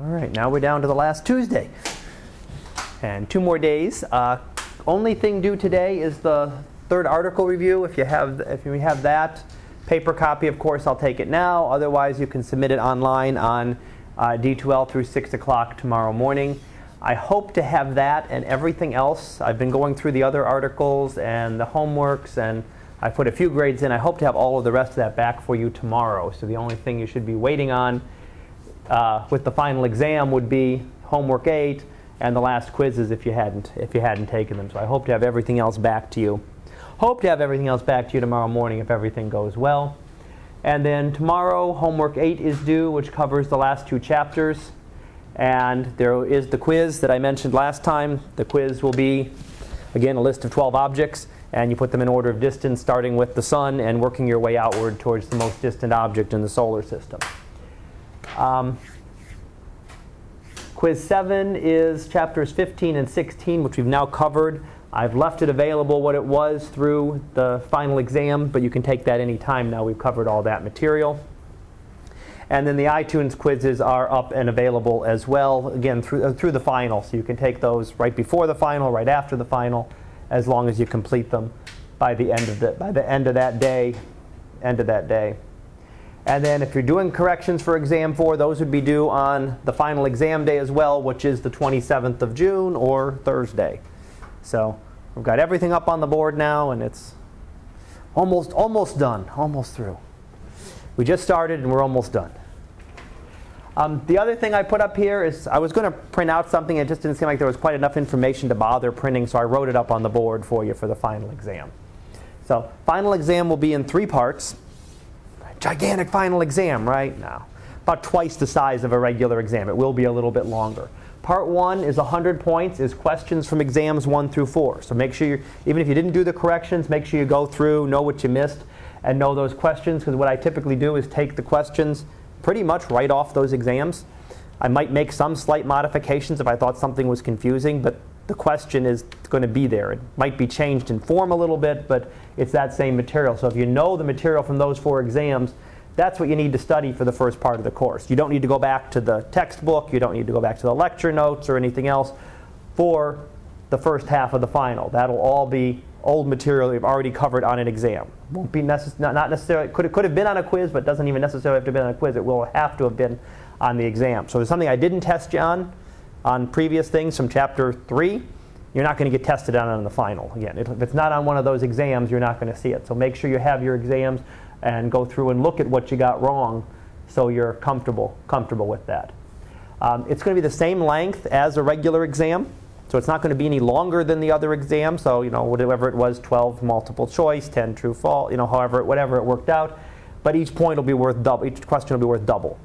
All right, now we're down to the last Tuesday. And two more days. Uh, only thing due today is the third article review. If you have, if you have that paper copy, of course, I'll take it now. Otherwise, you can submit it online on uh, D2L through 6 o'clock tomorrow morning. I hope to have that and everything else. I've been going through the other articles and the homeworks, and I put a few grades in. I hope to have all of the rest of that back for you tomorrow. So the only thing you should be waiting on uh, with the final exam would be homework 8 and the last quizzes if you hadn't if you hadn't taken them. So I hope to have everything else back to you. Hope to have everything else back to you tomorrow morning if everything goes well. And then tomorrow, homework 8 is due, which covers the last two chapters. And there is the quiz that I mentioned last time. The quiz will be, again, a list of 12 objects, and you put them in order of distance, starting with the sun and working your way outward towards the most distant object in the solar system. Um, quiz 7 is chapters 15 and 16, which we've now covered. I've left it available what it was through the final exam, but you can take that any time now. We've covered all that material. And then the iTunes quizzes are up and available as well, again, through, uh, through the final. So you can take those right before the final, right after the final, as long as you complete them by the end of, the, by the end of that day. End of that day. And then if you're doing corrections for exam four, those would be due on the final exam day as well, which is the 27th of June or Thursday. So we've got everything up on the board now, and it's almost almost done, almost through. We just started, and we're almost done. Um, the other thing I put up here is I was going to print out something. It just didn't seem like there was quite enough information to bother printing, so I wrote it up on the board for you for the final exam. So final exam will be in three parts gigantic final exam, right? now, About twice the size of a regular exam. It will be a little bit longer. Part one is 100 points, is questions from exams one through four. So make sure, you even if you didn't do the corrections, make sure you go through, know what you missed, and know those questions. Because what I typically do is take the questions pretty much right off those exams. I might make some slight modifications if I thought something was confusing, but the question is going to be there. It might be changed in form a little bit, but it's that same material. So if you know the material from those four exams, that's what you need to study for the first part of the course. You don't need to go back to the textbook, you don't need to go back to the lecture notes or anything else for the first half of the final. That'll all be old material you've already covered on an exam. Won't be necess- not necessarily could it could have been on a quiz, but doesn't even necessarily have to be on a quiz. It will have to have been on the exam. So there's something I didn't test you on on previous things from chapter three you're not going to get tested on it on the final. Again, if it's not on one of those exams, you're not going to see it. So make sure you have your exams and go through and look at what you got wrong so you're comfortable, comfortable with that. Um, it's going to be the same length as a regular exam. So it's not going to be any longer than the other exam. So, you know, whatever it was, 12 multiple choice, 10 true false, you know, however, whatever it worked out. But each point will be worth double, each question will be worth double.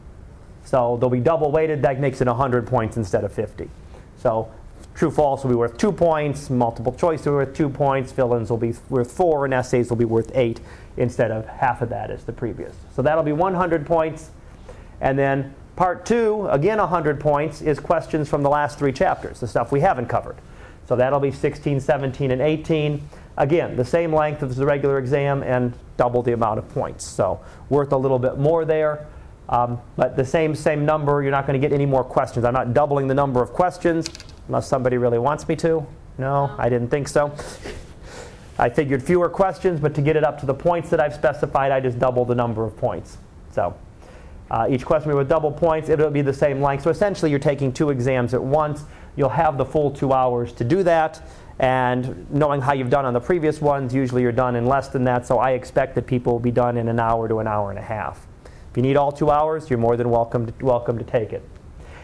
So they'll be double weighted. That makes it 100 points instead of 50. So True false will be worth two points, multiple choice will be worth two points, fill-ins will be worth four, and essays will be worth eight instead of half of that as the previous. So that'll be 100 points. And then part two, again 100 points, is questions from the last three chapters, the stuff we haven't covered. So that'll be 16, 17, and 18. Again, the same length as the regular exam and double the amount of points. So worth a little bit more there. Um, but the same same number, you're not going to get any more questions. I'm not doubling the number of questions unless somebody really wants me to. No, I didn't think so. I figured fewer questions, but to get it up to the points that I've specified, I just double the number of points. So uh, each question will be with double points. It'll be the same length. So essentially, you're taking two exams at once. You'll have the full two hours to do that. And knowing how you've done on the previous ones, usually you're done in less than that. So I expect that people will be done in an hour to an hour and a half. If you need all two hours, you're more than welcome to, welcome to take it.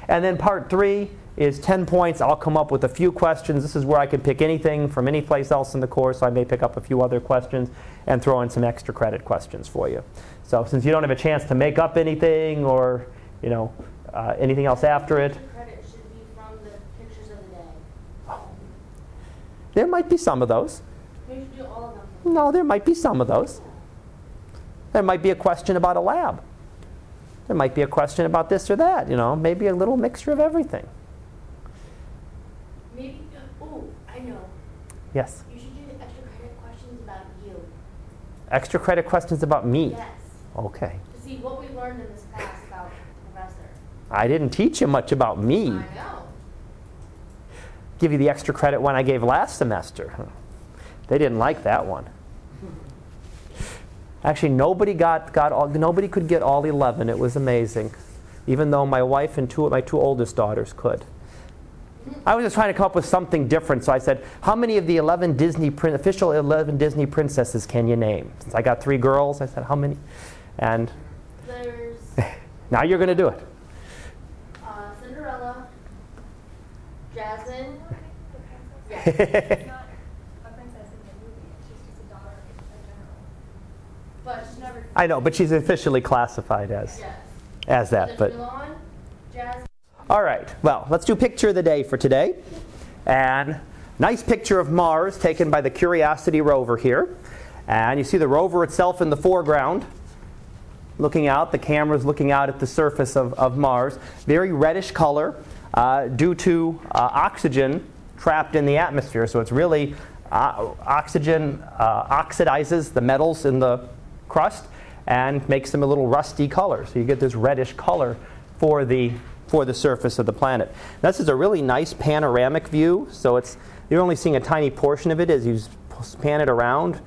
And then part three is 10 points. I'll come up with a few questions. This is where I can pick anything from any place else in the course. So I may pick up a few other questions and throw in some extra credit questions for you. So since you don't have a chance to make up anything or you know uh, anything else after it, there might be some of those. No, there might be some of those. There might be a question about a lab. There might be a question about this or that, you know, maybe a little mixture of everything. Maybe, uh, oh, I know. Yes. You should do the extra credit questions about you. Extra credit questions about me? Yes. Okay. To see what we learned in this class about the professor. I didn't teach you much about me. I know. Give you the extra credit one I gave last semester. They didn't like that one. Actually, nobody got, got all, nobody could get all 11. It was amazing. Even though my wife and two my two oldest daughters could. I was just trying to come up with something different, so I said, "How many of the 11 Disney prin- official 11 Disney princesses can you name?" Since I got three girls, I said, "How many?" And There's now you're going to do it. uh, Cinderella, Jasmine. It's not a princess in the movie. She's just a daughter in general. But she's never. I know, but she's officially classified as Yes. as that. But All right, well, let's do picture of the day for today. And nice picture of Mars taken by the Curiosity rover here. And you see the rover itself in the foreground, looking out. The camera's looking out at the surface of, of Mars. Very reddish color uh, due to uh, oxygen trapped in the atmosphere. So it's really uh, oxygen uh, oxidizes the metals in the crust and makes them a little rusty color. So you get this reddish color for the for the surface of the planet. This is a really nice panoramic view. So it's you're only seeing a tiny portion of it as you pan it around.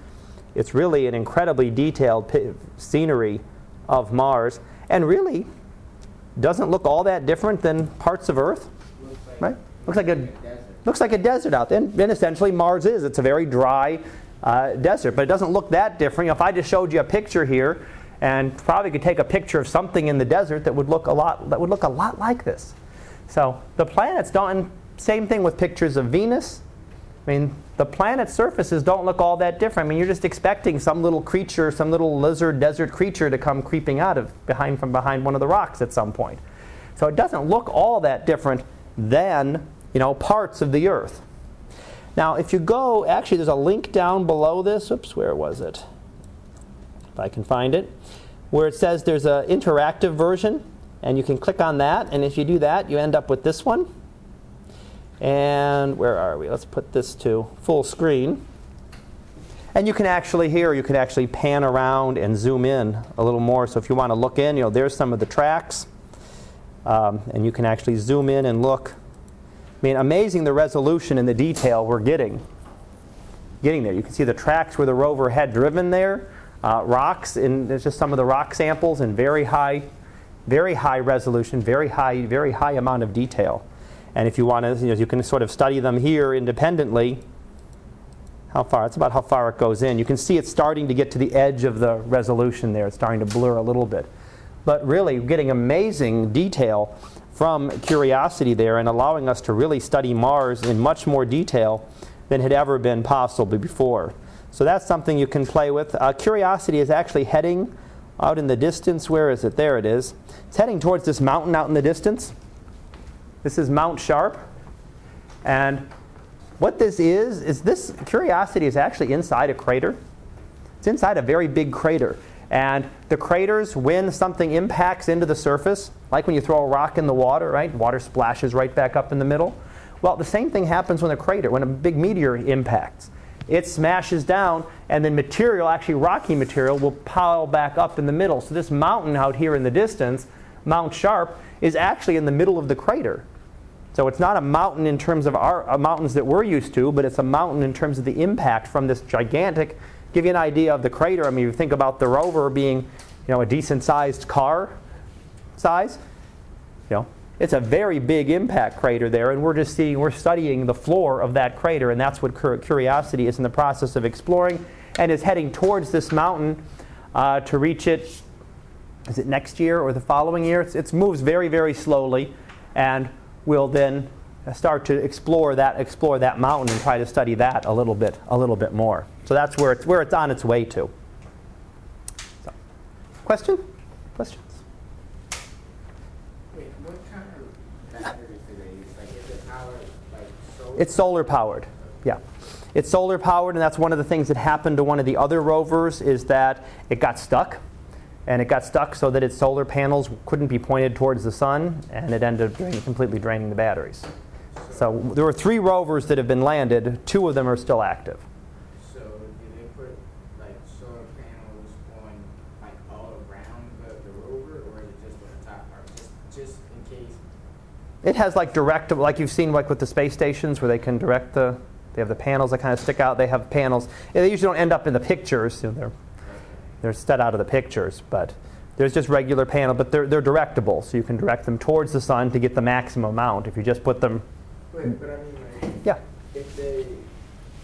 It's really an incredibly detailed scenery of Mars, and really doesn't look all that different than parts of Earth, right? Looks like a looks like a desert out there, and, and essentially Mars is. It's a very dry uh, desert, but it doesn't look that different. If I just showed you a picture here, and probably could take a picture of something in the desert that would look a lot that would look a lot like this. So the planets don't. Same thing with pictures of Venus. I mean, the planet's surfaces don't look all that different. I mean, you're just expecting some little creature, some little lizard desert creature to come creeping out of behind from behind one of the rocks at some point. So it doesn't look all that different than, you know, parts of the earth. Now, if you go, actually there's a link down below this. Oops, where was it? If I can find it, where it says there's an interactive version, and you can click on that, and if you do that, you end up with this one. And where are we? Let's put this to full screen. And you can actually here, you can actually pan around and zoom in a little more. So if you want to look in, you know, there's some of the tracks. Um, and you can actually zoom in and look. I mean, amazing the resolution and the detail we're getting. Getting there. You can see the tracks where the rover had driven there. Uh, rocks, and there's just some of the rock samples in very high, very high resolution, very high, very high amount of detail. And if you want to, you, know, you can sort of study them here independently. How far? It's about how far it goes in. You can see it's starting to get to the edge of the resolution there. It's starting to blur a little bit. But really, getting amazing detail from Curiosity there and allowing us to really study Mars in much more detail than had ever been possible before. So that's something you can play with. Uh, Curiosity is actually heading out in the distance. Where is it? There it is. It's heading towards this mountain out in the distance. This is Mount Sharp. And what this is, is this Curiosity is actually inside a crater. It's inside a very big crater. And the craters, when something impacts into the surface, like when you throw a rock in the water, right? Water splashes right back up in the middle. Well, the same thing happens when a crater, when a big meteor impacts. It smashes down, and then material, actually rocky material, will pile back up in the middle. So this mountain out here in the distance, Mount Sharp, is actually in the middle of the crater. So it's not a mountain in terms of our uh, mountains that we're used to, but it's a mountain in terms of the impact from this gigantic. Give you an idea of the crater. I mean, you think about the rover being, you know, a decent-sized car size. You know, it's a very big impact crater there, and we're just seeing, we're studying the floor of that crater, and that's what Curiosity is in the process of exploring, and is heading towards this mountain uh, to reach it. Is it next year or the following year? It's, it moves very, very slowly, and we'll then start to explore that explore that mountain and try to study that a little bit a little bit more. So that's where it's where it's on its way to. So, question? Questions? Wait, what kind of batteries do they use? Like, is it powered like solar? It's solar powered. Yeah. It's solar powered, and that's one of the things that happened to one of the other rovers is that it got stuck. And it got stuck so that its solar panels couldn't be pointed towards the sun, and it ended up completely draining the batteries. So there were three rovers that have been landed. Two of them are still active. So do they put like solar panels on like all around the, the rover, or is it just on the top part? Just just in case It has like direct, like you've seen like with the space stations where they can direct the, they have the panels that kind of stick out. They have panels. Yeah, They usually don't end up in the pictures. You know, they're, they're set out of the pictures, but there's just regular panel, but they're, they're directable. So you can direct them towards the sun to get the maximum amount. If you just put them, Wait, but I mean, like, yeah. if they,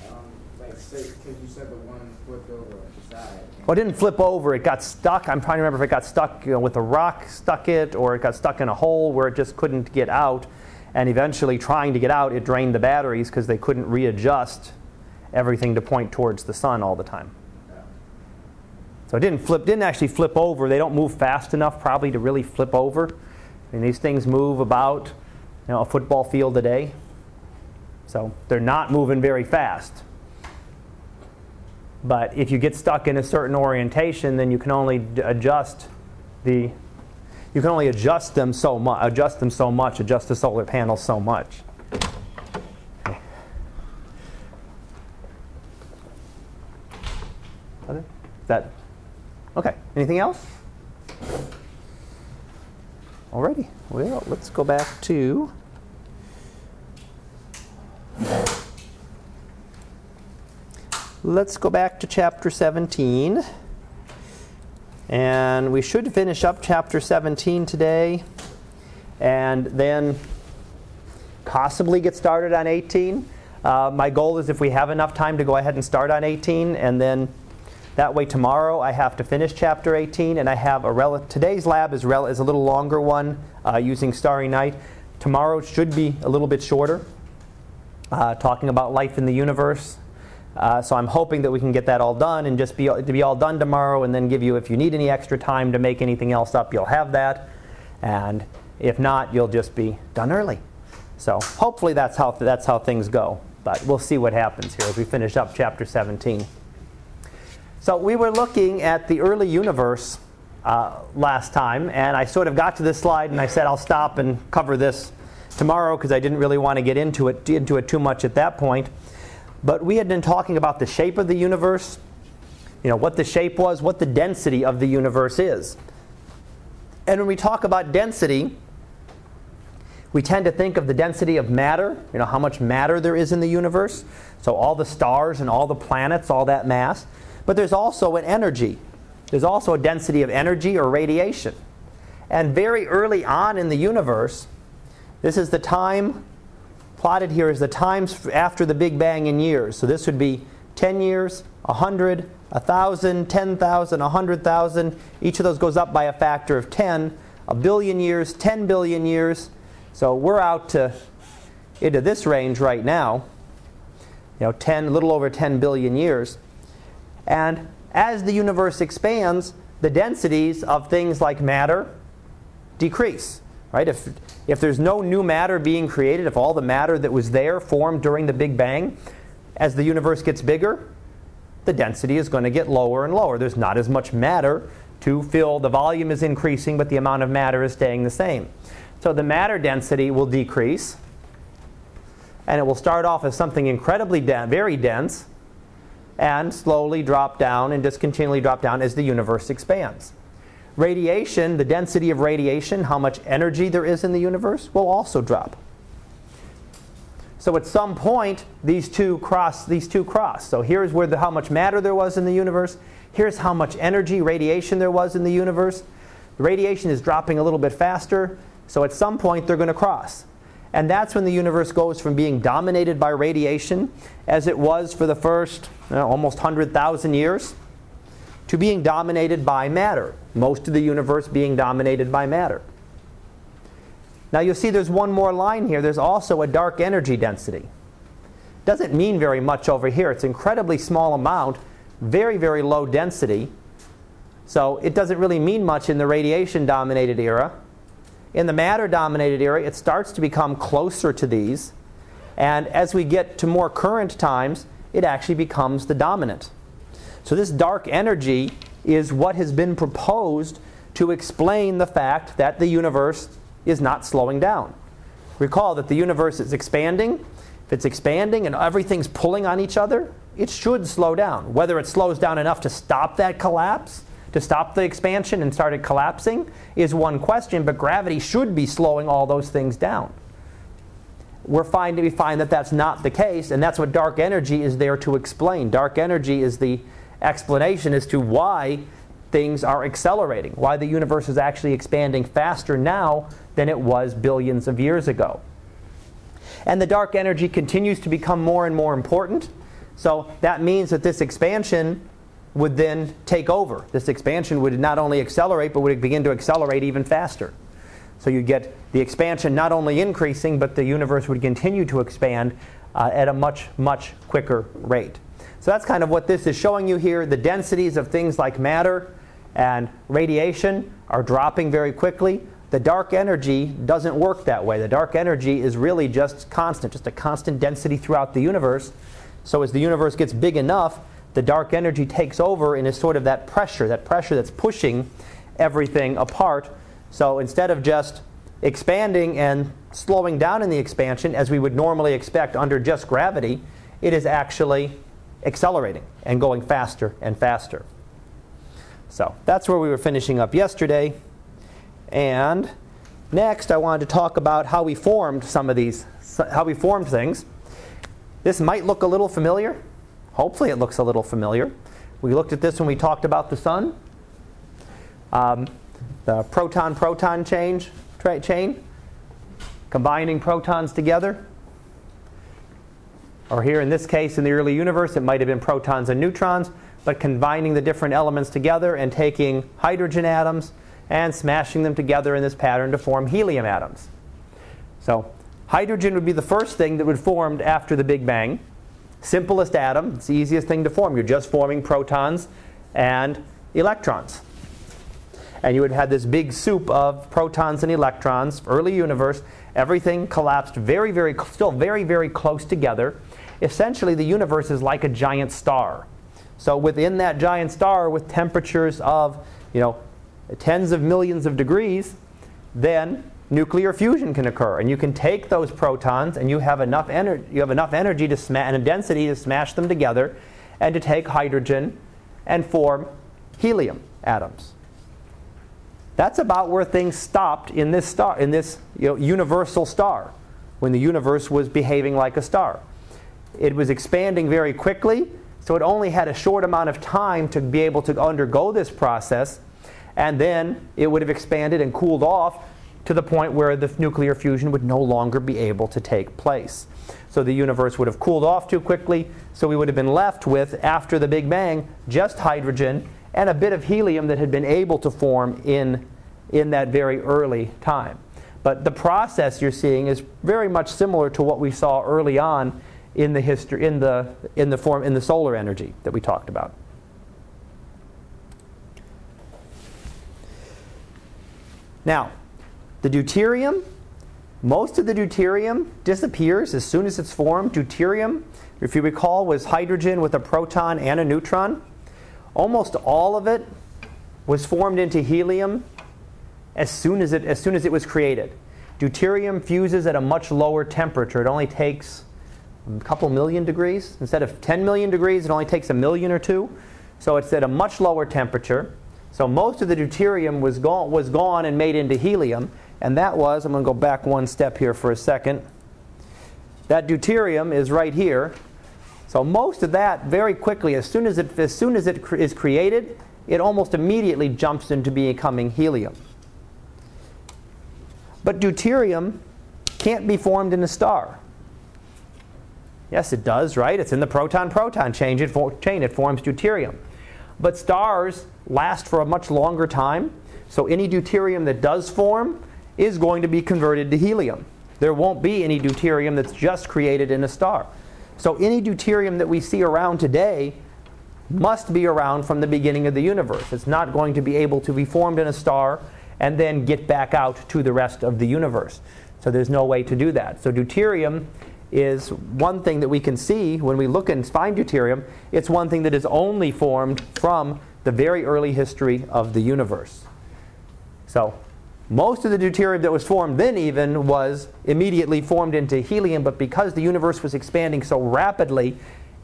um, like, say, because you said the one flipped over the side. Well, it didn't flip over. It got stuck. I'm trying to remember if it got stuck you know, with a rock stuck it or it got stuck in a hole where it just couldn't get out. And eventually, trying to get out, it drained the batteries because they couldn't readjust everything to point towards the sun all the time. So it didn't flip. Didn't actually flip over. They don't move fast enough probably to really flip over. I mean, these things move about you know, a football field a day. So they're not moving very fast. But if you get stuck in a certain orientation, then you can only adjust the you can only adjust them so much, adjust them so much, adjust the solar panels so much. Okay. That okay? Anything else? Alrighty. Well, let's go back to. Let's go back to chapter 17. And we should finish up chapter 17 today and then possibly get started on 18. Uh, my goal is if we have enough time to go ahead and start on 18, and then that way tomorrow I have to finish chapter 18, and I have a rel- today's lab is, rel- is a little longer one uh, using Starry Night. Tomorrow should be a little bit shorter, uh, talking about life in the universe. Uh, so I'm hoping that we can get that all done and just be to be all done tomorrow, and then give you if you need any extra time to make anything else up, you'll have that, and if not, you'll just be done early. So hopefully that's how that's how things go. But we'll see what happens here as we finish up chapter 17. So we were looking at the early universe uh, last time, and I sort of got to this slide, and I said I'll stop and cover this tomorrow because I didn't really want to get into it into it too much at that point. But we had been talking about the shape of the universe, you know, what the shape was, what the density of the universe is. And when we talk about density, we tend to think of the density of matter, you know, how much matter there is in the universe. So all the stars and all the planets, all that mass. But there's also an energy. There's also a density of energy or radiation. And very early on in the universe, this is the time plotted here is the times after the Big Bang in years. So this would be 10 years, 100, 1,000, 10,000, 100,000. Each of those goes up by a factor of 10. A billion years, 10 billion years. So we're out to into this range right now. You know, 10, a little over 10 billion years. And as the universe expands, the densities of things like matter decrease. Right? If, if there's no new matter being created, if all the matter that was there formed during the Big Bang, as the universe gets bigger, the density is going to get lower and lower. There's not as much matter to fill. The volume is increasing, but the amount of matter is staying the same. So the matter density will decrease, and it will start off as something incredibly de- very dense, and slowly drop down and just continually drop down as the universe expands. Radiation, the density of radiation, how much energy there is in the universe, will also drop. So at some point, these two cross. These two cross. So here's where the, how much matter there was in the universe. Here's how much energy, radiation there was in the universe. The radiation is dropping a little bit faster. So at some point, they're going to cross. And that's when the universe goes from being dominated by radiation, as it was for the first you know, almost 100,000 years, to being dominated by matter. Most of the universe being dominated by matter. Now you'll see there's one more line here. There's also a dark energy density. Doesn't mean very much over here. It's an incredibly small amount, very, very low density. So it doesn't really mean much in the radiation dominated era. In the matter dominated era, it starts to become closer to these. And as we get to more current times, it actually becomes the dominant. So this dark energy is what has been proposed to explain the fact that the universe is not slowing down. Recall that the universe is expanding. If it's expanding and everything's pulling on each other, it should slow down. Whether it slows down enough to stop that collapse, to stop the expansion and start it collapsing, is one question, but gravity should be slowing all those things down. we're finding, we find that that's not the case, and that's what dark energy is there to explain. Dark energy is the explanation as to why things are accelerating, why the universe is actually expanding faster now than it was billions of years ago. And the dark energy continues to become more and more important. So that means that this expansion would then take over. This expansion would not only accelerate, but would begin to accelerate even faster. So you get the expansion not only increasing, but the universe would continue to expand uh, at a much, much quicker rate. So that's kind of what this is showing you here. The densities of things like matter and radiation are dropping very quickly. The dark energy doesn't work that way. The dark energy is really just constant, just a constant density throughout the universe. So as the universe gets big enough, the dark energy takes over and is sort of that pressure, that pressure that's pushing everything apart. So instead of just expanding and slowing down in the expansion as we would normally expect under just gravity, it is actually accelerating and going faster and faster. So that's where we were finishing up yesterday. And next, I wanted to talk about how we formed some of these, how we formed things. This might look a little familiar. Hopefully, it looks a little familiar. We looked at this when we talked about the sun. Um, the proton proton change tra- chain, combining protons together. Or here in this case, in the early universe, it might have been protons and neutrons, but combining the different elements together and taking hydrogen atoms and smashing them together in this pattern to form helium atoms. So, hydrogen would be the first thing that would form after the Big Bang. Simplest atom, it's the easiest thing to form. You're just forming protons and electrons. And you would have had this big soup of protons and electrons, early universe. Everything collapsed very, very, still very, very close together. Essentially, the universe is like a giant star. So within that giant star, with temperatures of, you know, tens of millions of degrees, then nuclear fusion can occur, and you can take those protons, and you have enough energy. You have enough energy to sma- and a density to smash them together, and to take hydrogen and form helium atoms. That's about where things stopped in this star, in this you know, universal star, when the universe was behaving like a star. It was expanding very quickly, so it only had a short amount of time to be able to undergo this process, and then it would have expanded and cooled off to the point where the nuclear fusion would no longer be able to take place. So the universe would have cooled off too quickly, so we would have been left with, after the Big Bang, just hydrogen and a bit of helium that had been able to form in, in that very early time. But the process you're seeing is very much similar to what we saw early on in the history in the in the form in the solar energy that we talked about. Now, the deuterium, most of the deuterium disappears as soon as it's formed. Deuterium, if you recall, was hydrogen with a proton and a neutron. Almost all of it was formed into helium as soon as it, as soon as it was created. Deuterium fuses at a much lower temperature. It only takes a couple million degrees. Instead of 10 million degrees, it only takes a million or two. So it's at a much lower temperature. So most of the deuterium was was gone and made into helium. And that was, I'm going to go back one step here for a second. That deuterium is right here. So most of that very quickly, as soon as it, as soon as it is created, it almost immediately jumps into becoming helium. But deuterium can't be formed in a star. Yes, it does, right? It's in the proton-proton chain. It, for, chain. it forms deuterium. But stars last for a much longer time, so any deuterium that does form is going to be converted to helium. There won't be any deuterium that's just created in a star. So any deuterium that we see around today must be around from the beginning of the universe. It's not going to be able to be formed in a star and then get back out to the rest of the universe. So there's no way to do that. So deuterium is one thing that we can see when we look and find deuterium. It's one thing that is only formed from the very early history of the universe. So most of the deuterium that was formed then even was immediately formed into helium, but because the universe was expanding so rapidly,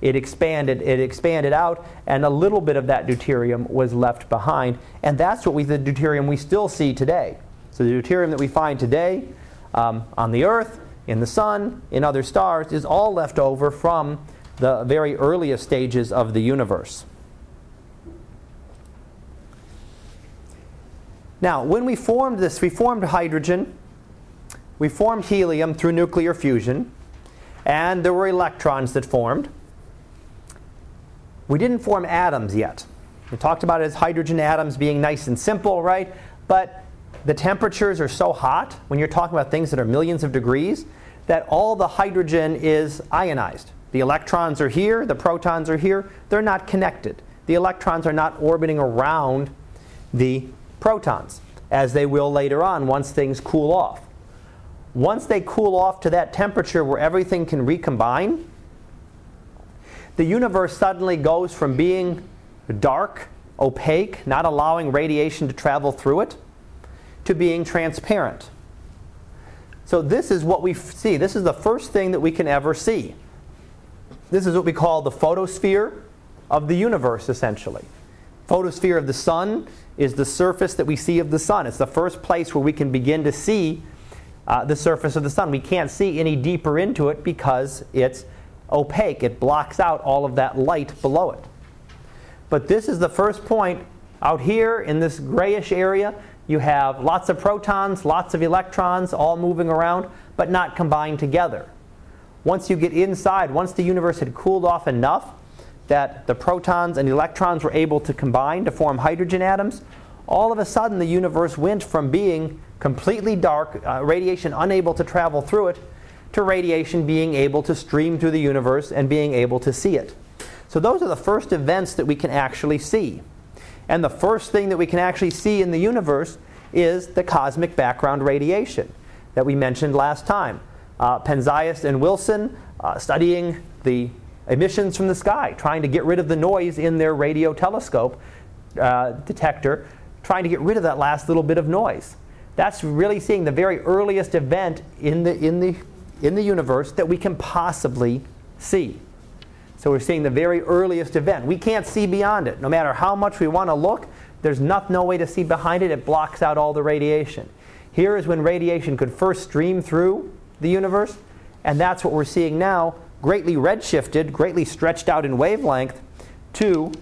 it expanded, it expanded out, and a little bit of that deuterium was left behind. And that's what we, the deuterium we still see today. So the deuterium that we find today um, on the Earth in the sun, in other stars, is all left over from the very earliest stages of the universe. Now, when we formed this, we formed hydrogen, we formed helium through nuclear fusion, and there were electrons that formed. We didn't form atoms yet. We talked about it as hydrogen atoms being nice and simple, right? But the temperatures are so hot when you're talking about things that are millions of degrees that all the hydrogen is ionized. The electrons are here, the protons are here. They're not connected. The electrons are not orbiting around the protons, as they will later on once things cool off. Once they cool off to that temperature where everything can recombine, the universe suddenly goes from being dark, opaque, not allowing radiation to travel through it, to being transparent. So, this is what we see. This is the first thing that we can ever see. This is what we call the photosphere of the universe, essentially. Photosphere of the sun is the surface that we see of the sun. It's the first place where we can begin to see uh, the surface of the sun. We can't see any deeper into it because it's opaque, it blocks out all of that light below it. But this is the first point out here in this grayish area. You have lots of protons, lots of electrons all moving around, but not combined together. Once you get inside, once the universe had cooled off enough that the protons and electrons were able to combine to form hydrogen atoms, all of a sudden the universe went from being completely dark, uh, radiation unable to travel through it, to radiation being able to stream through the universe and being able to see it. So, those are the first events that we can actually see. And the first thing that we can actually see in the universe is the cosmic background radiation that we mentioned last time. Uh, Penzias and Wilson uh, studying the emissions from the sky, trying to get rid of the noise in their radio telescope uh, detector, trying to get rid of that last little bit of noise. That's really seeing the very earliest event in the, in the, in the universe that we can possibly see. So we're seeing the very earliest event. We can't see beyond it. No matter how much we want to look, there's not, no way to see behind it. It blocks out all the radiation. Here is when radiation could first stream through the universe, and that's what we're seeing now greatly redshifted, greatly stretched out in wavelength to,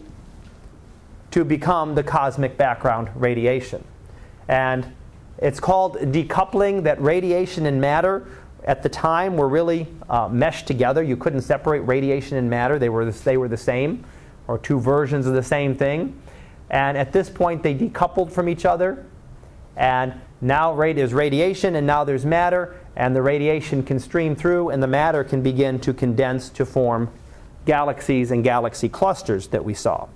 to become the cosmic background radiation. And it's called decoupling that radiation and matter at the time were really uh, meshed together. You couldn't separate radiation and matter, they were, the, they were the same, or two versions of the same thing. And at this point, they decoupled from each other. And now there's radiation, and now there's matter, and the radiation can stream through, and the matter can begin to condense to form galaxies and galaxy clusters that we saw.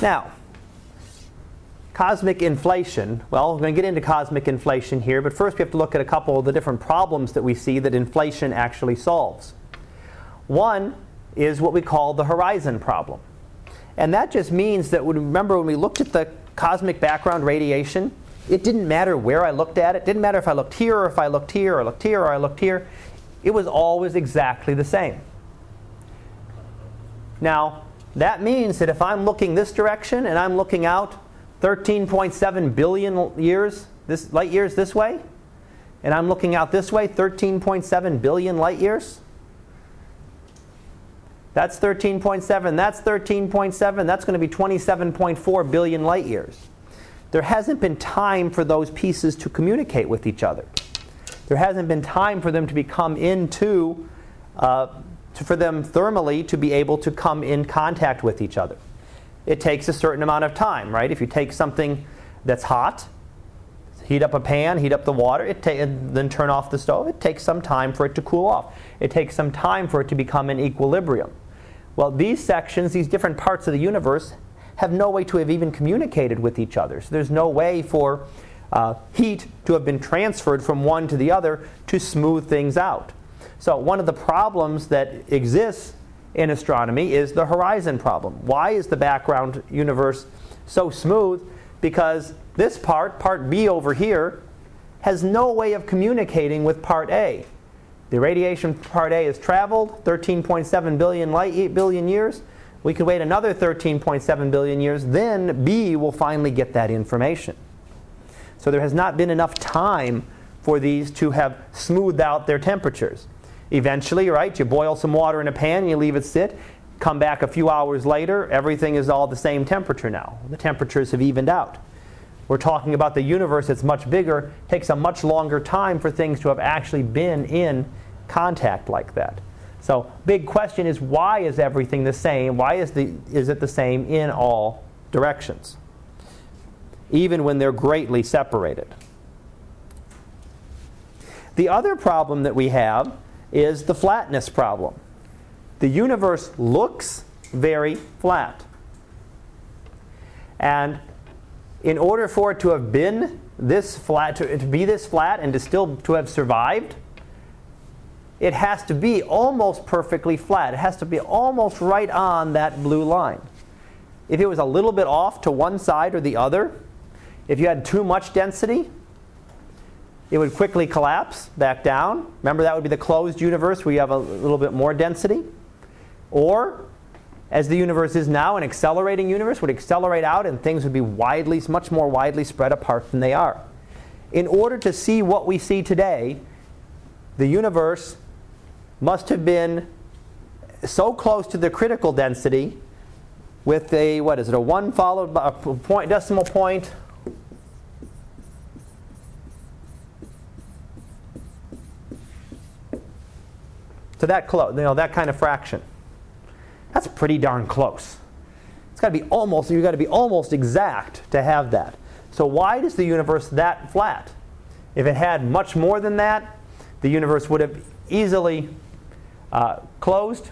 Now, cosmic inflation. Well, we're going to get into cosmic inflation here, but first we have to look at a couple of the different problems that we see that inflation actually solves. One is what we call the horizon problem. And that just means that, when, remember, when we looked at the cosmic background radiation, it didn't matter where I looked at it. It didn't matter if I looked here or if I looked here or looked here or I looked here. It was always exactly the same. Now, that means that if I'm looking this direction and I'm looking out 13.7 billion years, this, light years this way, and I'm looking out this way 13.7 billion light years, that's 13.7, that's 13.7, that's going to be 27.4 billion light years there hasn't been time for those pieces to communicate with each other. There hasn't been time for them to become into, uh, to, for them thermally to be able to come in contact with each other. It takes a certain amount of time, right? If you take something that's hot, heat up a pan, heat up the water, it ta- and then turn off the stove, it takes some time for it to cool off. It takes some time for it to become in equilibrium. Well, these sections, these different parts of the universe, have no way to have even communicated with each other. So there's no way for uh, heat to have been transferred from one to the other to smooth things out. So one of the problems that exists in astronomy is the horizon problem. Why is the background universe so smooth? Because this part, part B over here, has no way of communicating with part A. The radiation part A has traveled 13.7 billion light billion years. We could wait another 13.7 billion years, then B will finally get that information. So there has not been enough time for these to have smoothed out their temperatures. Eventually, right, you boil some water in a pan, you leave it sit, come back a few hours later, everything is all the same temperature now. The temperatures have evened out. We're talking about the universe that's much bigger, takes a much longer time for things to have actually been in contact like that. So, big question is why is everything the same? Why is, the, is it the same in all directions? Even when they're greatly separated. The other problem that we have is the flatness problem. The universe looks very flat. And in order for it to have been this flat, to, to be this flat and to still to have survived, it has to be almost perfectly flat. It has to be almost right on that blue line. If it was a little bit off to one side or the other, if you had too much density, it would quickly collapse back down. Remember, that would be the closed universe where you have a little bit more density. Or, as the universe is now, an accelerating universe would accelerate out and things would be widely, much more widely spread apart than they are. In order to see what we see today, the universe must have been so close to the critical density with a, what is it, a 1 followed by a point, decimal point to that close, you know, that kind of fraction. That's pretty darn close. It's got to be almost, you've got to be almost exact to have that. So why is the universe that flat? If it had much more than that, the universe would have easily uh, closed,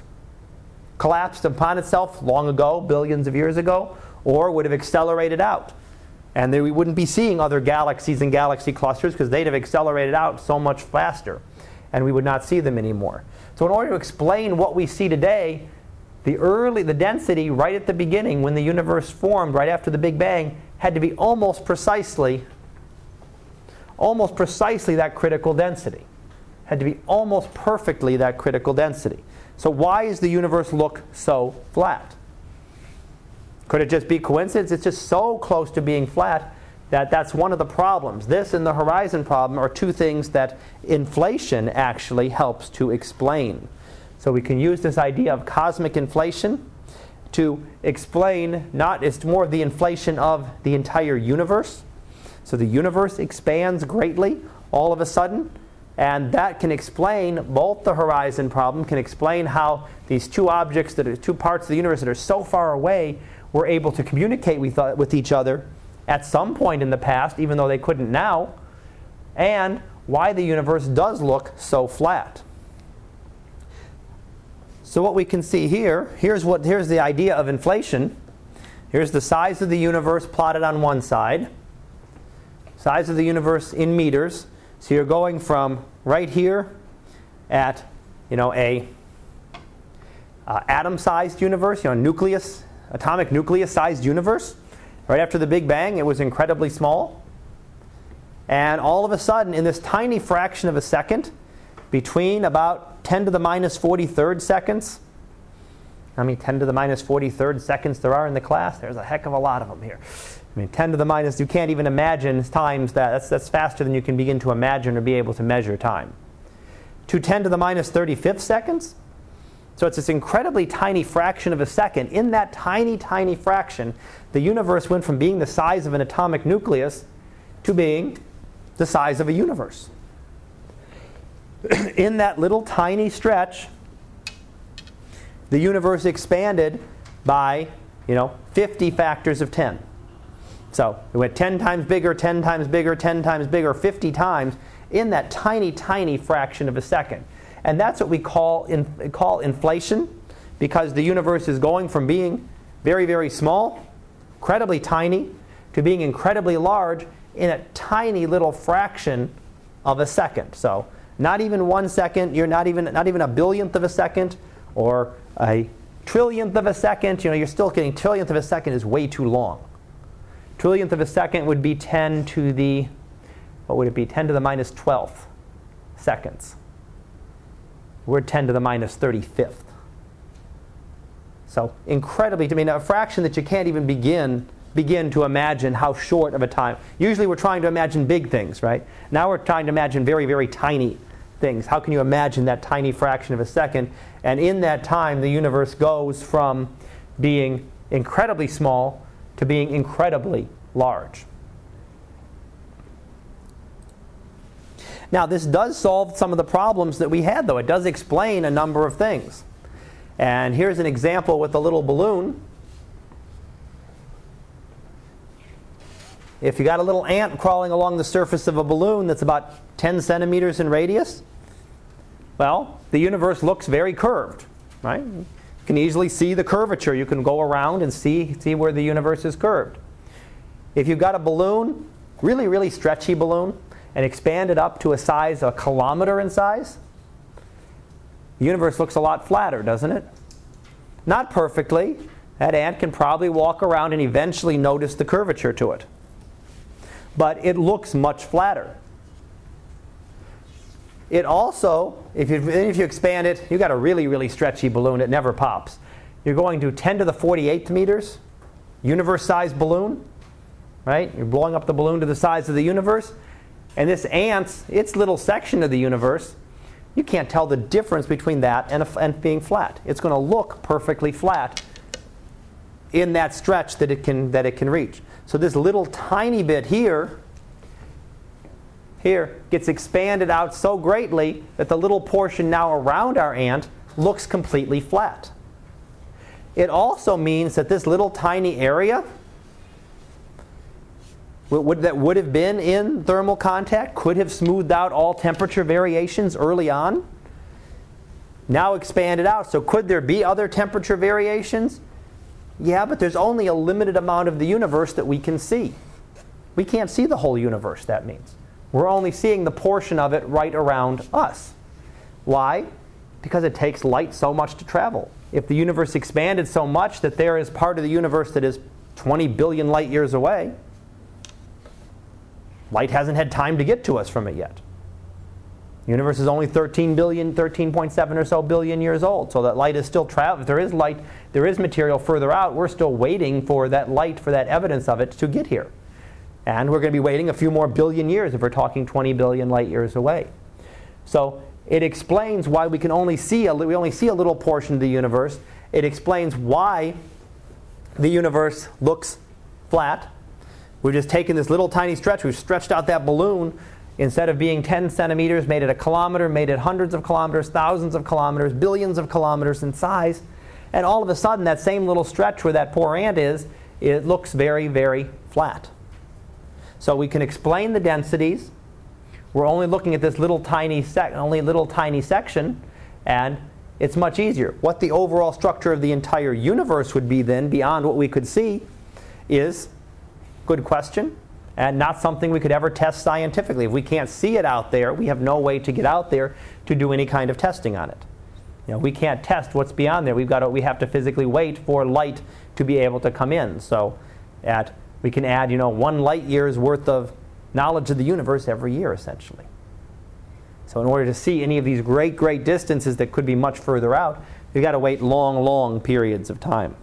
collapsed upon itself long ago, billions of years ago, or would have accelerated out. And we wouldn't be seeing other galaxies and galaxy clusters because they'd have accelerated out so much faster, and we would not see them anymore. So, in order to explain what we see today, the early the density right at the beginning when the universe formed right after the big bang had to be almost precisely almost precisely that critical density had to be almost perfectly that critical density. So why does the universe look so flat? Could it just be coincidence? It's just so close to being flat that that's one of the problems. This and the horizon problem are two things that inflation actually helps to explain. So we can use this idea of cosmic inflation to explain not it's more the inflation of the entire universe. So the universe expands greatly all of a sudden, and that can explain both the horizon problem, can explain how these two objects that are two parts of the universe that are so far away were able to communicate with, uh, with each other at some point in the past, even though they couldn't now, and why the universe does look so flat. So what we can see here, here's what here's the idea of inflation. Here's the size of the universe plotted on one side. Size of the universe in meters. So you're going from right here at, you know, a uh, atom-sized universe, you know, nucleus, atomic nucleus-sized universe. Right after the Big Bang, it was incredibly small. And all of a sudden, in this tiny fraction of a second, between about 10 to the minus 43rd seconds. How many 10 to the minus 43rd seconds there are in the class? There's a heck of a lot of them here. I mean, 10 to the minus, you can't even imagine times that. That's, that's faster than you can begin to imagine or be able to measure time. To 10 to the minus 35th seconds. So it's this incredibly tiny fraction of a second. In that tiny, tiny fraction, the universe went from being the size of an atomic nucleus to being the size of a universe. in that little tiny stretch, the universe expanded by, you know, 50 factors of 10. So it went 10 times bigger, 10 times bigger, 10 times bigger, 50 times in that tiny, tiny fraction of a second. And that's what we call, in, call inflation because the universe is going from being very, very small, incredibly tiny, to being incredibly large in a tiny little fraction of a second. So not even one second, you're not even, not even a billionth of a second or a trillionth of a second. You know, you're still getting trillionth of a second is way too long. Trillionth of a second would be 10 to the, what would it be? 10 to the minus 12th seconds. We're 10 to the minus 35th. So incredibly, I mean, a fraction that you can't even begin begin to imagine how short of a time. Usually we're trying to imagine big things, right? Now we're trying to imagine very, very tiny things. How can you imagine that tiny fraction of a second? And in that time, the universe goes from being incredibly small to being incredibly large. Now, this does solve some of the problems that we had, though. It does explain a number of things. And here's an example with a little balloon. If you got a little ant crawling along the surface of a balloon that's about 10 centimeters in radius, well, the universe looks very curved, right? You can easily see the curvature. You can go around and see, see where the universe is curved. If you've got a balloon, really, really stretchy balloon, and expand it up to a size a kilometer in size, the universe looks a lot flatter, doesn't it? Not perfectly. That ant can probably walk around and eventually notice the curvature to it. But it looks much flatter. It also, if you, if you expand it, you've got a really, really stretchy balloon. It never pops. You're going to 10 to the 48th meters, universe-sized balloon, right? You're blowing up the balloon to the size of the universe. And this ant's, its little section of the universe, you can't tell the difference between that and, a, and being flat. It's going to look perfectly flat in that stretch that it can, that it can reach. So this little tiny bit here here gets expanded out so greatly that the little portion now around our ant looks completely flat. It also means that this little tiny area that would have been in thermal contact could have smoothed out all temperature variations early on. Now expanded out. So could there be other temperature variations? Yeah, but there's only a limited amount of the universe that we can see. We can't see the whole universe, that means. We're only seeing the portion of it right around us. Why? Because it takes light so much to travel. If the universe expanded so much that there is part of the universe that is 20 billion light years away, light hasn't had time to get to us from it yet. The universe is only 13 billion, 13.7 or so billion years old, so that light is still traveling. If there is light, there is material further out, we're still waiting for that light, for that evidence of it to get here. And we're going to be waiting a few more billion years if we're talking 20 billion light years away. So it explains why we can only see a, we only see a little portion of the universe. It explains why the universe looks flat. We've just taken this little tiny stretch. We've stretched out that balloon. Instead of being 10 centimeters, made it a kilometer, made it hundreds of kilometers, thousands of kilometers, billions of kilometers in size. And all of a sudden, that same little stretch where that poor ant is, it looks very, very flat. So we can explain the densities. We're only looking at this little tiny sec- only little tiny section, and it's much easier. What the overall structure of the entire universe would be then, beyond what we could see, is good question, and not something we could ever test scientifically. If we can't see it out there, we have no way to get out there to do any kind of testing on it. You know, we can't test what's beyond there. We've got to, we have to physically wait for light to be able to come in. So at we can add, you know, one light year's worth of knowledge of the universe every year, essentially. So in order to see any of these great, great distances that could be much further out, we've got to wait long, long periods of time.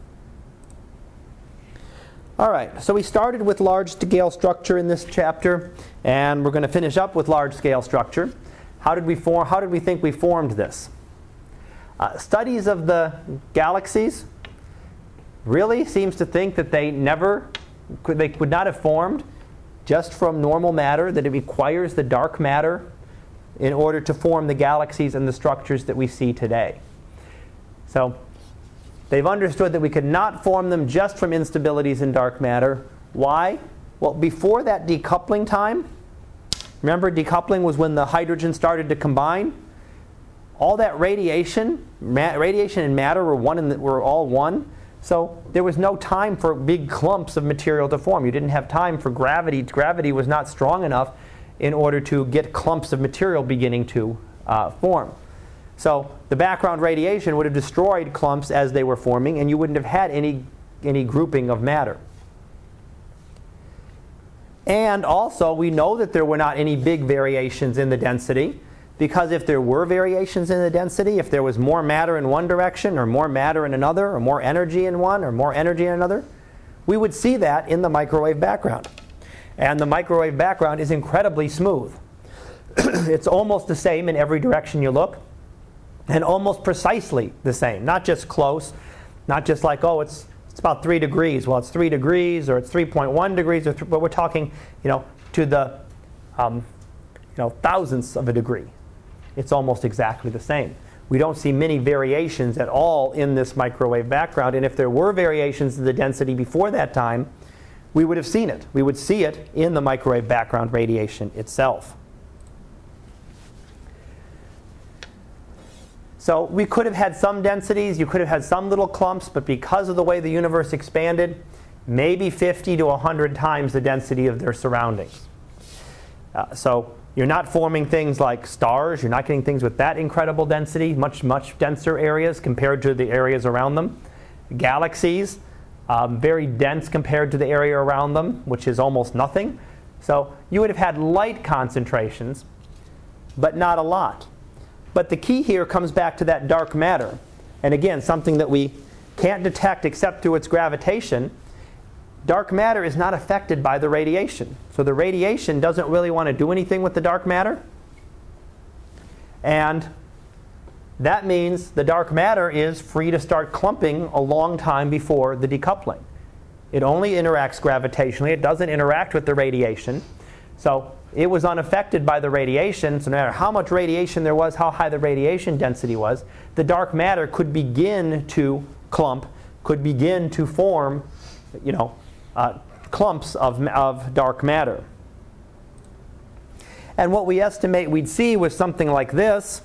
All right, so we started with large scale structure in this chapter, and we're going to finish up with large scale structure. How did we form? How did we think we formed this? Uh, studies of the galaxies really seems to think that they never could, they would not have formed just from normal matter, that it requires the dark matter in order to form the galaxies and the structures that we see today. So they've understood that we could not form them just from instabilities in dark matter. Why? Well, before that decoupling time, remember decoupling was when the hydrogen started to combine? All that radiation, ma- radiation and matter were, one the, were all one. So there was no time for big clumps of material to form. You didn't have time for gravity. Gravity was not strong enough in order to get clumps of material beginning to uh, form. So the background radiation would have destroyed clumps as they were forming, and you wouldn't have had any, any grouping of matter. And also, we know that there were not any big variations in the density because if there were variations in the density, if there was more matter in one direction or more matter in another or more energy in one or more energy in another, we would see that in the microwave background. And the microwave background is incredibly smooth. it's almost the same in every direction you look, and almost precisely the same. Not just close, not just like, oh, it's, it's about 3 degrees. Well, it's 3 degrees, or it's 3.1 degrees, th- but we're talking, you know, to the um, you know, thousandths of a degree. It's almost exactly the same. We don't see many variations at all in this microwave background, and if there were variations in the density before that time, we would have seen it. We would see it in the microwave background radiation itself. So we could have had some densities, you could have had some little clumps, but because of the way the universe expanded, maybe 50 to 100 times the density of their surroundings. Uh, so you're not forming things like stars, you're not getting things with that incredible density, much, much denser areas compared to the areas around them. Galaxies, um, very dense compared to the area around them, which is almost nothing. So you would have had light concentrations, but not a lot. But the key here comes back to that dark matter. And again, something that we can't detect except through its gravitation. Dark matter is not affected by the radiation. So the radiation doesn't really want to do anything with the dark matter. And that means the dark matter is free to start clumping a long time before the decoupling. It only interacts gravitationally, it doesn't interact with the radiation. So it was unaffected by the radiation, so no matter how much radiation there was, how high the radiation density was, the dark matter could begin to clump, could begin to form, you know, uh, clumps of, of dark matter. And what we estimate we'd see was something like this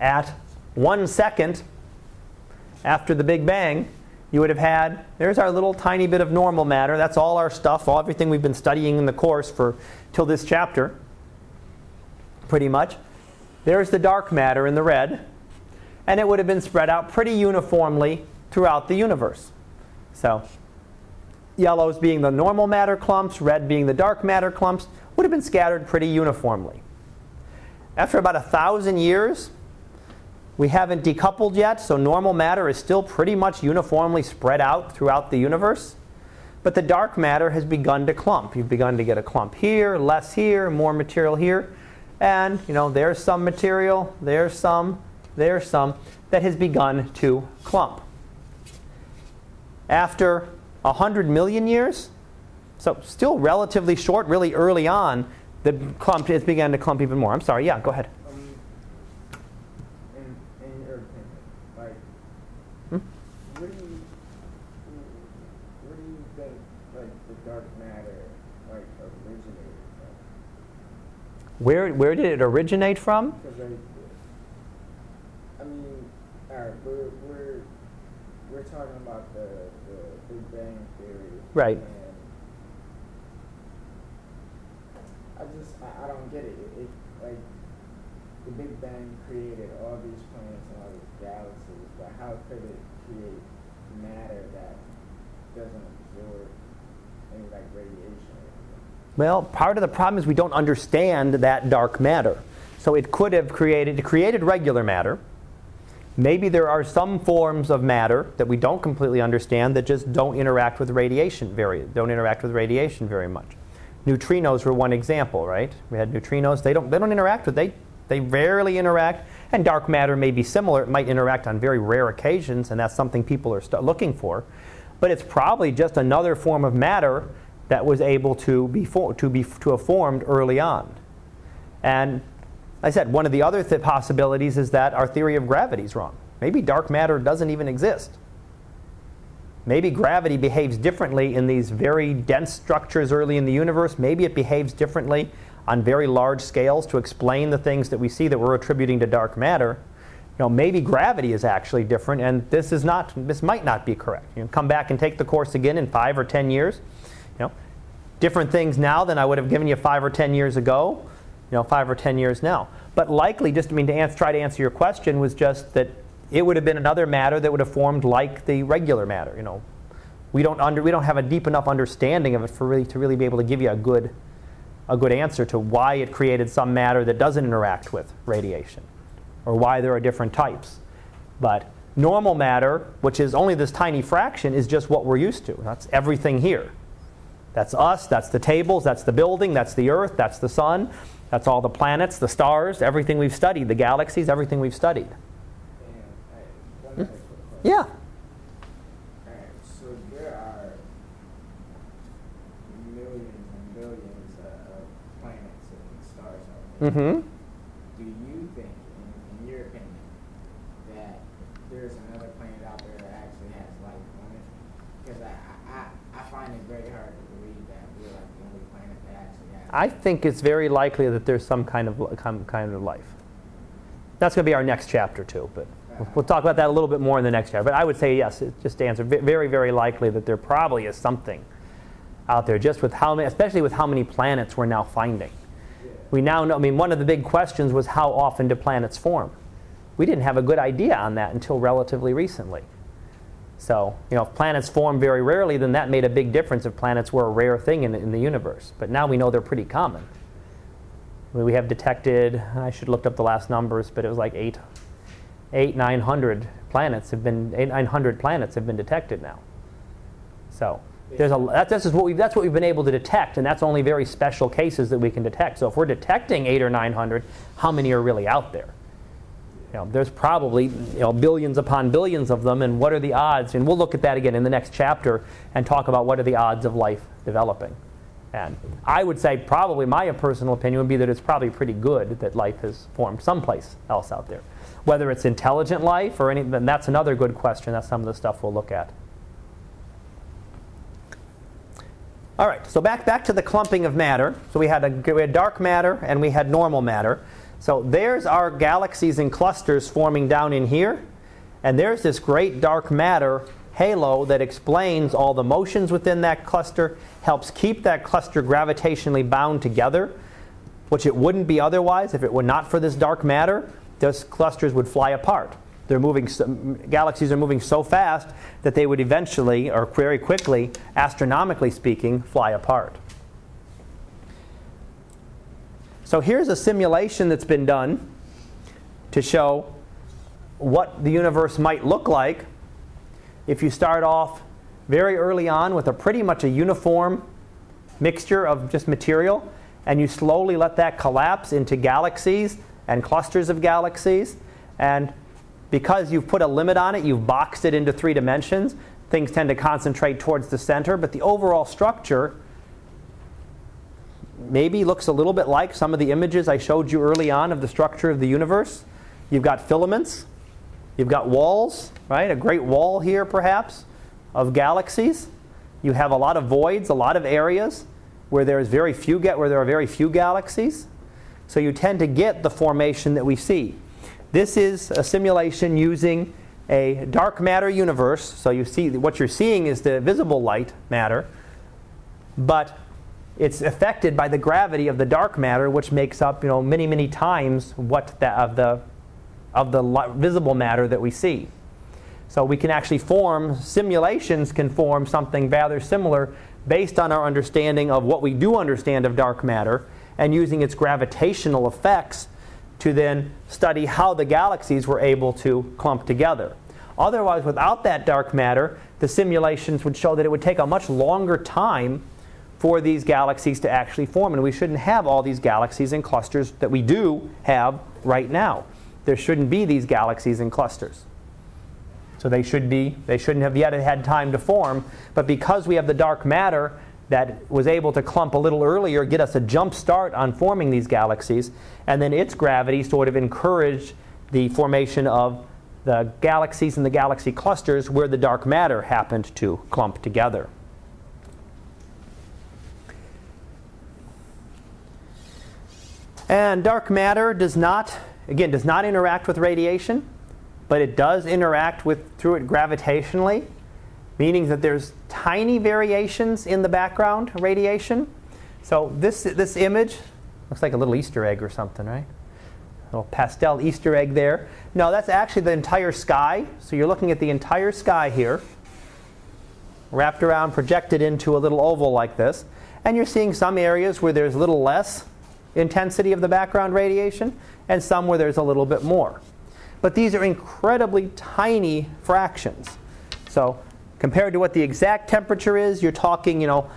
at one second after the Big Bang, you would have had, there's our little tiny bit of normal matter. That's all our stuff, all everything we've been studying in the course for till this chapter, pretty much. There's the dark matter in the red, and it would have been spread out pretty uniformly throughout the universe. So, yellows being the normal matter clumps, red being the dark matter clumps, would have been scattered pretty uniformly. After about a thousand years, we haven't decoupled yet, so normal matter is still pretty much uniformly spread out throughout the universe. But the dark matter has begun to clump. You've begun to get a clump here, less here, more material here. And, you know, there's some material, there's some, there's some that has begun to clump. After 100 million years, so still relatively short, really early on, the clump has begun to clump even more. I'm sorry, yeah, go ahead. Um, in, in your opinion, like, Hmm? where do you, where do you think, like, the dark matter, like, originated from? Where, where did it originate from? Like, I mean, alright, we're, we're, we're talking about the, the Big Theory. Right. I just, I, I don't get it. it. It, like, the Big Bang created all these planets and all these galaxies, but how could it create matter that doesn't absorb any, like, radiation? Well, part of the problem is we don't understand that dark matter. So it could have created, created regular matter. Maybe there are some forms of matter that we don't completely understand that just don't interact with radiation very, don't interact with radiation very much. Neutrinos were one example, right? We had neutrinos. They don't, they don't interact with, they, they rarely interact. And dark matter may be similar. It might interact on very rare occasions, and that's something people are st- looking for. But it's probably just another form of matter that was able to be, for, to be to have formed early on. And I said one of the other th- possibilities is that our theory of gravity is wrong. Maybe dark matter doesn't even exist. Maybe gravity behaves differently in these very dense structures early in the universe. Maybe it behaves differently on very large scales to explain the things that we see that we're attributing to dark matter. You know, maybe gravity is actually different, and this is not. This might not be correct. You know, come back and take the course again in five or ten years. You know, different things now than I would have given you five or ten years ago. You know, five or ten years now. But likely, just I mean to answer, try to answer your question, was just that it would have been another matter that would have formed like the regular matter. You know, we don't under, we don't have a deep enough understanding of it for really to really be able to give you a good a good answer to why it created some matter that doesn't interact with radiation, or why there are different types. But Normal matter, which is only this tiny fraction, is just what we're used to. That's everything here. That's us, that's the tables, that's the building, that's the earth, that's the sun, that's all the planets, the stars, everything we've studied, the galaxies, everything we've studied. And I, one Hmm? other quick question. Yeah. Alright, so there are millions and billions of, of planets and stars out there. Mm-hmm. Do you think, in, in your opinion, that there's another planet out there that actually has life on it? Because I, I, I, I find it very hard to believe that we're like the only planet that actually has. I think it's very likely that there's some kind of kind of life. That's going to be our next chapter too, but we'll- talk about that a little bit more in the next chapter. But I would say yes, just to answer, very very likely that there probably is something out there, just with how many, especially with how many planets we're now finding. We now know. I mean, one of the big questions was how often do planets form? We didn't have a good idea on that until relatively recently. So, you know, if planets form very rarely, then that made a big difference if planets were a rare thing in, in the universe. But now we know they're pretty common. We have detected, I should have looked up the last numbers, but it was like eight, eight, nine hundred planets have been, eight, nine hundred planets have been detected now. So there's a, that's, that's, what we've, that's what we've been able to detect, and that's only very special cases that we can detect. So if we're detecting eight or nine hundred, how many are really out there? You know, there's probably you know, billions upon billions of them, and what are the odds? And we'll look at that again in the next chapter and talk about what are the odds of life developing. And I would say, probably my personal opinion would be that it's probably pretty good that life has formed someplace else out there. Whether it's intelligent life or anything, that's another good question. That's some of the stuff we'll look at. All right, so back, back to the clumping of matter. So we had, a, we had dark matter and we had normal matter. So there's our galaxies and clusters forming down in here. And there's this great dark matter halo that explains all the motions within that cluster, helps keep that cluster gravitationally bound together, which it wouldn't be otherwise if it were not for this dark matter. Those clusters would fly apart. They're moving, galaxies are moving so fast that they would eventually, or very quickly, astronomically speaking, fly apart. So here's a simulation that's been done to show what the universe might look like if you start off very early on with a pretty much a uniform mixture of just material and you slowly let that collapse into galaxies and clusters of galaxies. And because you've put a limit on it you've boxed it into three dimensions things tend to concentrate towards the center but the overall structure maybe looks a little bit like some of the images I showed you early on of the structure of the universe. You've got filaments, you've got walls, right? A great wall here, perhaps, of galaxies. You have a lot of voids, a lot of areas where there's very few ga- where there are very few galaxies. So you tend to get the formation that we see. This is a simulation using a dark matter universe. So you see what you're seeing is the visible light matter, but it's affected by the gravity of the dark matter, which makes up, you know, many, many times what the, of the of the visible matter that we see. So we can actually form simulations can form something rather similar based on our understanding of what we do understand of dark matter and using its gravitational effects to then study how the galaxies were able to clump together. Otherwise, without that dark matter, the simulations would show that it would take a much longer time for these galaxies to actually form. And we shouldn't have all these galaxies and clusters that we do have right now. There shouldn't be these galaxies and clusters. So they should be they shouldn't have yet had time to form, but because we have the dark matter that was able to clump a little earlier, get us a jump start on forming these galaxies, and then its gravity sort of encouraged the formation of the galaxies and the galaxy clusters where the dark matter happened to clump together. And dark matter does not, again, does not interact with radiation, but it does interact with through it gravitationally, meaning that there's tiny variations in the background radiation. So this this image looks like a little Easter egg or something, right? A little pastel Easter egg there. No, that's actually the entire sky. So you're looking at the entire sky here, wrapped around, projected into a little oval like this. And you're seeing some areas where there's a little less intensity of the background radiation, and some where there's a little bit more. but these are incredibly tiny fractions. So compared to what the exact temperature is, you're talking, you know,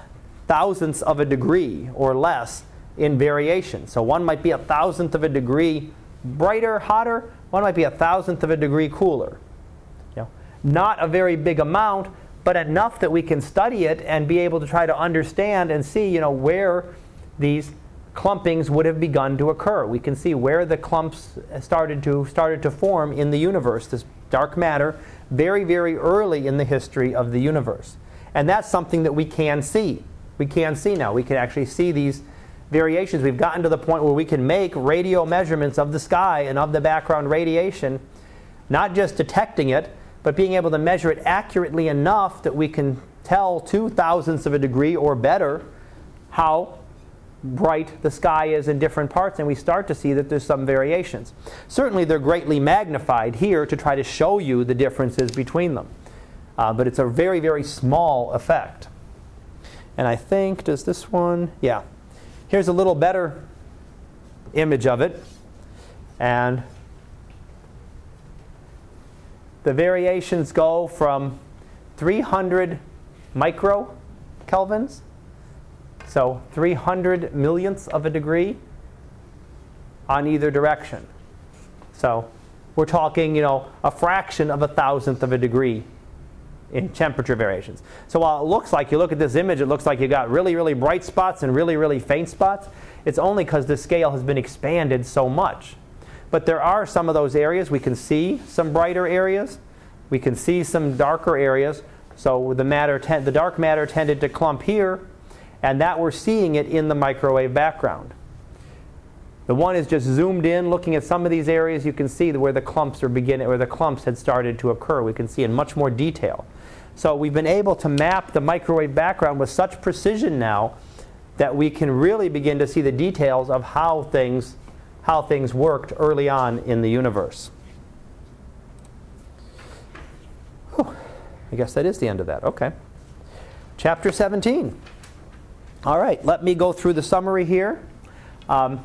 thousandths of a degree or less in variation. So one might be a thousandth of a degree brighter, hotter. One might be a thousandth of a degree cooler. You know, not a very big amount, but enough that we can study it and be able to try to understand and see, you know, where these clumpings would have begun to occur. We can see where the clumps started to started to form in the universe, this dark matter, very very early in the history of the universe. And that's something that we can see. We can see now. We can actually see these variations. We've gotten to the point where we can make radio measurements of the sky and of the background radiation, not just detecting it, but being able to measure it accurately enough that we can tell two thousandths of a degree or better how bright the sky is in different parts, and we start to see that there's some variations. Certainly, they're greatly magnified here to try to show you the differences between them. Uh, but it's a very, very small effect. And I think, does this one? Yeah. Here's a little better image of it. And the variations go from 300 micro kelvins, so 300 millionths of a degree on either direction. So we're talking, you know, a fraction of a thousandth of a degree in temperature variations. So while it looks like, you look at this image, it looks like you got really, really bright spots and really, really faint spots, it's only because the scale has been expanded so much. But there are some of those areas. We can see some brighter areas. We can see some darker areas. So the, matter the dark matter tended to clump here, and that we're seeing it in the microwave background. The one is just zoomed in, looking at some of these areas. You can see where the clumps are beginning, where the clumps had started to occur. We can see in much more detail. So we've been able to map the microwave background with such precision now that we can really begin to see the details of how things how things worked early on in the universe. Whew. I guess that is the end of that. Okay. Chapter 17. All right, let me go through the summary here. Um,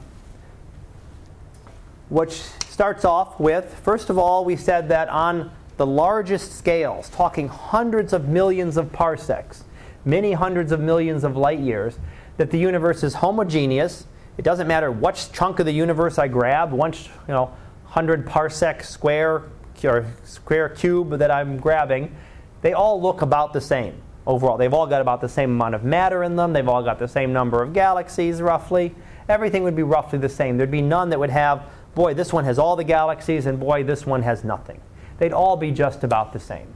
which starts off with first of all, we said that on the largest scales, talking hundreds of millions of parsecs, many hundreds of millions of light years, that the universe is homogeneous. It doesn't matter which chunk of the universe I grab, which you know, 100 parsec square or square cube that I'm grabbing, they all look about the same overall. They've all got about the same amount of matter in them. They've all got the same number of galaxies, roughly. Everything would be roughly the same. There'd be none that would have, boy, this one has all the galaxies, and boy, this one has nothing. They'd all be just about the same.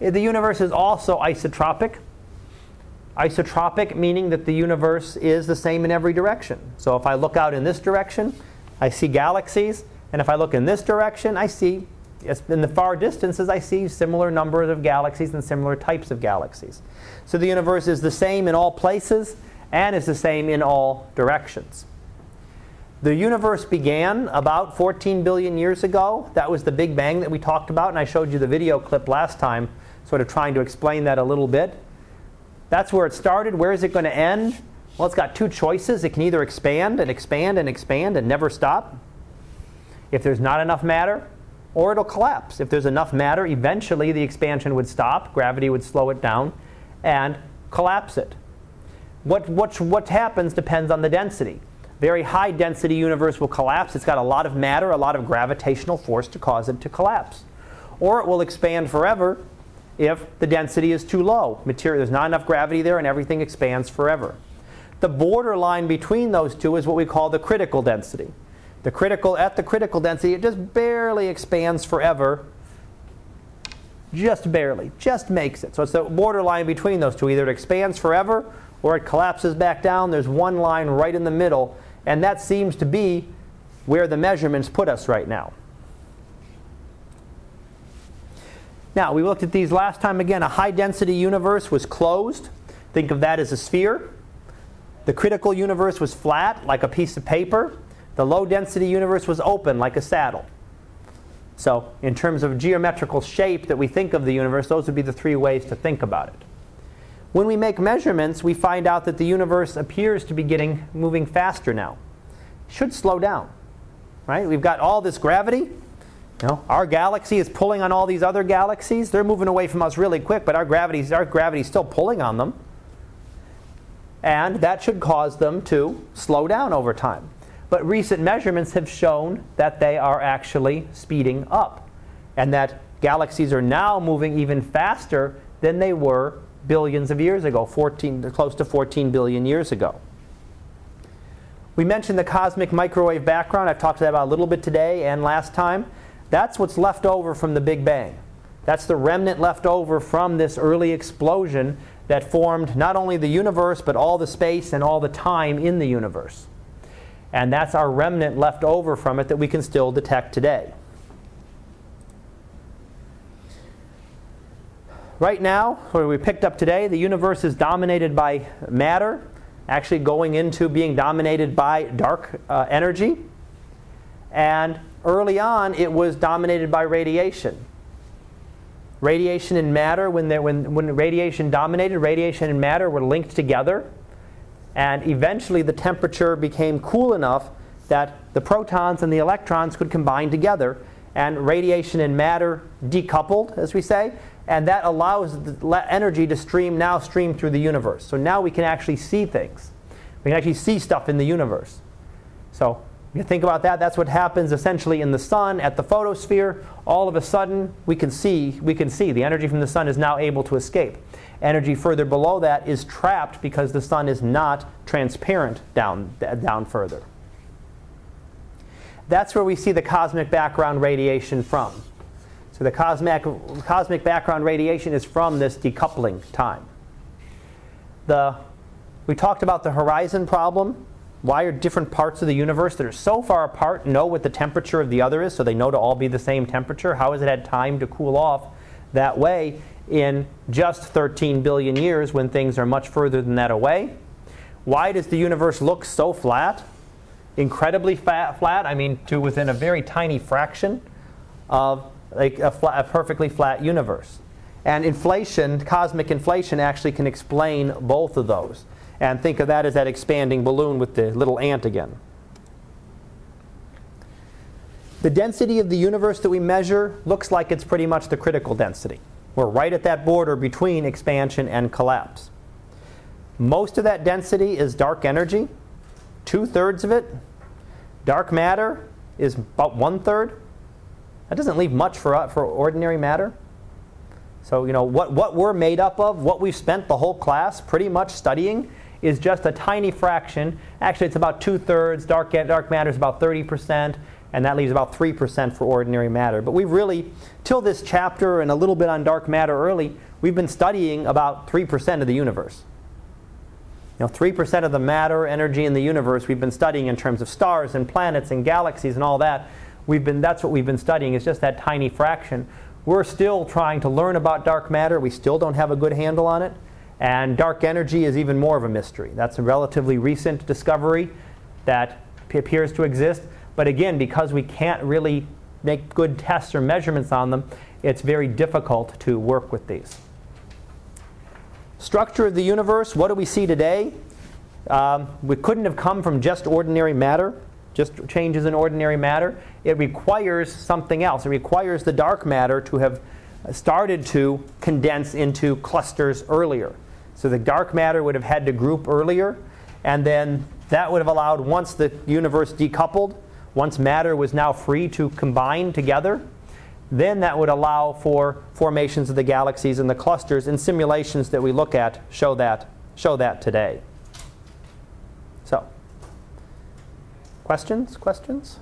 Eh, the universe is also isotropic. Isotropic meaning that the universe is the same in every direction. So if I look out in this direction, I see galaxies, and if I look in this direction, I see in the far distances, I see similar numbers of galaxies and similar types of galaxies. So the universe is the same in all places and is the same in all directions. The universe began about 14 billion years ago. That was the Big Bang that we talked about, and I showed you the video clip last time, sort of trying to explain that a little bit. That's where it started. Where is it going to end? Well, it's got two choices. It can either expand and expand and expand and never stop. If there's not enough matter, or it'll collapse. If there's enough matter, eventually the expansion would stop, gravity would slow it down, and collapse it. What, what, what happens depends on the density. Very high density universe will collapse. It's got a lot of matter, a lot of gravitational force to cause it to collapse. Or it will expand forever if the density is too low. Material, there's not enough gravity there and everything expands forever. The borderline between those two is what we call the critical density. The critical at the critical density, it just barely expands forever. Just barely, just makes it. So it's the borderline between those two. Either it expands forever or it collapses back down. There's one line right in the middle and that seems to be where the measurements put us right now. Now, we looked at these last time again. A high density universe was closed. Think of that as a sphere. The critical universe was flat, like a piece of paper. The low density universe was open, like a saddle. So, in terms of geometrical shape that we think of the universe, those would be the three ways to think about it. When we make measurements, we find out that the universe appears to be getting moving faster now. Should slow down. Right? We've got all this gravity. You know, our galaxy is pulling on all these other galaxies. They're moving away from us really quick, but our gravity's our gravity's still pulling on them. And that should cause them to slow down over time. But recent measurements have shown that they are actually speeding up and that galaxies are now moving even faster than they were billions of years ago, 14 close to 14 billion years ago. We mentioned the cosmic microwave background. I've talked about that a little bit today and last time. That's what's left over from the Big Bang. That's the remnant left over from this early explosion that formed not only the universe, but all the space and all the time in the universe. And that's our remnant left over from it that we can still detect today. Right now, where we picked up today, the universe is dominated by matter, actually going into being dominated by dark uh, energy. And early on, it was dominated by radiation. Radiation and matter, when, when, when radiation dominated, radiation and matter were linked together. And eventually, the temperature became cool enough that the protons and the electrons could combine together. And radiation and matter decoupled, as we say. And that allows the energy to stream now stream through the universe. So now we can actually see things. We can actually see stuff in the universe. So you think about that, that's what happens essentially in the sun at the photosphere. All of a sudden, we can see, we can see the energy from the sun is now able to escape. Energy further below that is trapped because the sun is not transparent down, down further. That's where we see the cosmic background radiation from. So the cosmic, cosmic background radiation is from this decoupling time. The, we talked about the horizon problem why are different parts of the universe that are so far apart know what the temperature of the other is so they know to all be the same temperature? How has it had time to cool off that way in just 13 billion years when things are much further than that away? Why does the universe look so flat? Incredibly fat, flat, I mean, to within a very tiny fraction of like a, flat, a perfectly flat universe. And inflation, cosmic inflation, actually can explain both of those. And think of that as that expanding balloon with the little ant again. The density of the universe that we measure looks like it's pretty much the critical density. We're right at that border between expansion and collapse. Most of that density is dark energy, two thirds of it. Dark matter is about one third. That doesn't leave much for, uh, for ordinary matter. So, you know, what, what we're made up of, what we've spent the whole class pretty much studying, is just a tiny fraction. Actually, it's about two thirds. Dark, dark matter is about 30%, and that leaves about 3% for ordinary matter. But we've really, till this chapter and a little bit on dark matter early, we've been studying about 3% of the universe. You know, 3% of the matter energy in the universe we've been studying in terms of stars and planets and galaxies and all that. We've been, that's what we've been studying, is just that tiny fraction. We're still trying to learn about dark matter. We still don't have a good handle on it. And dark energy is even more of a mystery. That's a relatively recent discovery that appears to exist. But again, because we can't really make good tests or measurements on them, it's very difficult to work with these. Structure of the universe, what do we see today? Um, we couldn't have come from just ordinary matter, just changes in ordinary matter. It requires something else. It requires the dark matter to have started to condense into clusters earlier. So the dark matter would have had to group earlier, and then that would have allowed, once the universe decoupled, once matter was now free to combine together, then that would allow for formations of the galaxies and the clusters, and simulations that we look at show that, show that today. So, questions? Questions?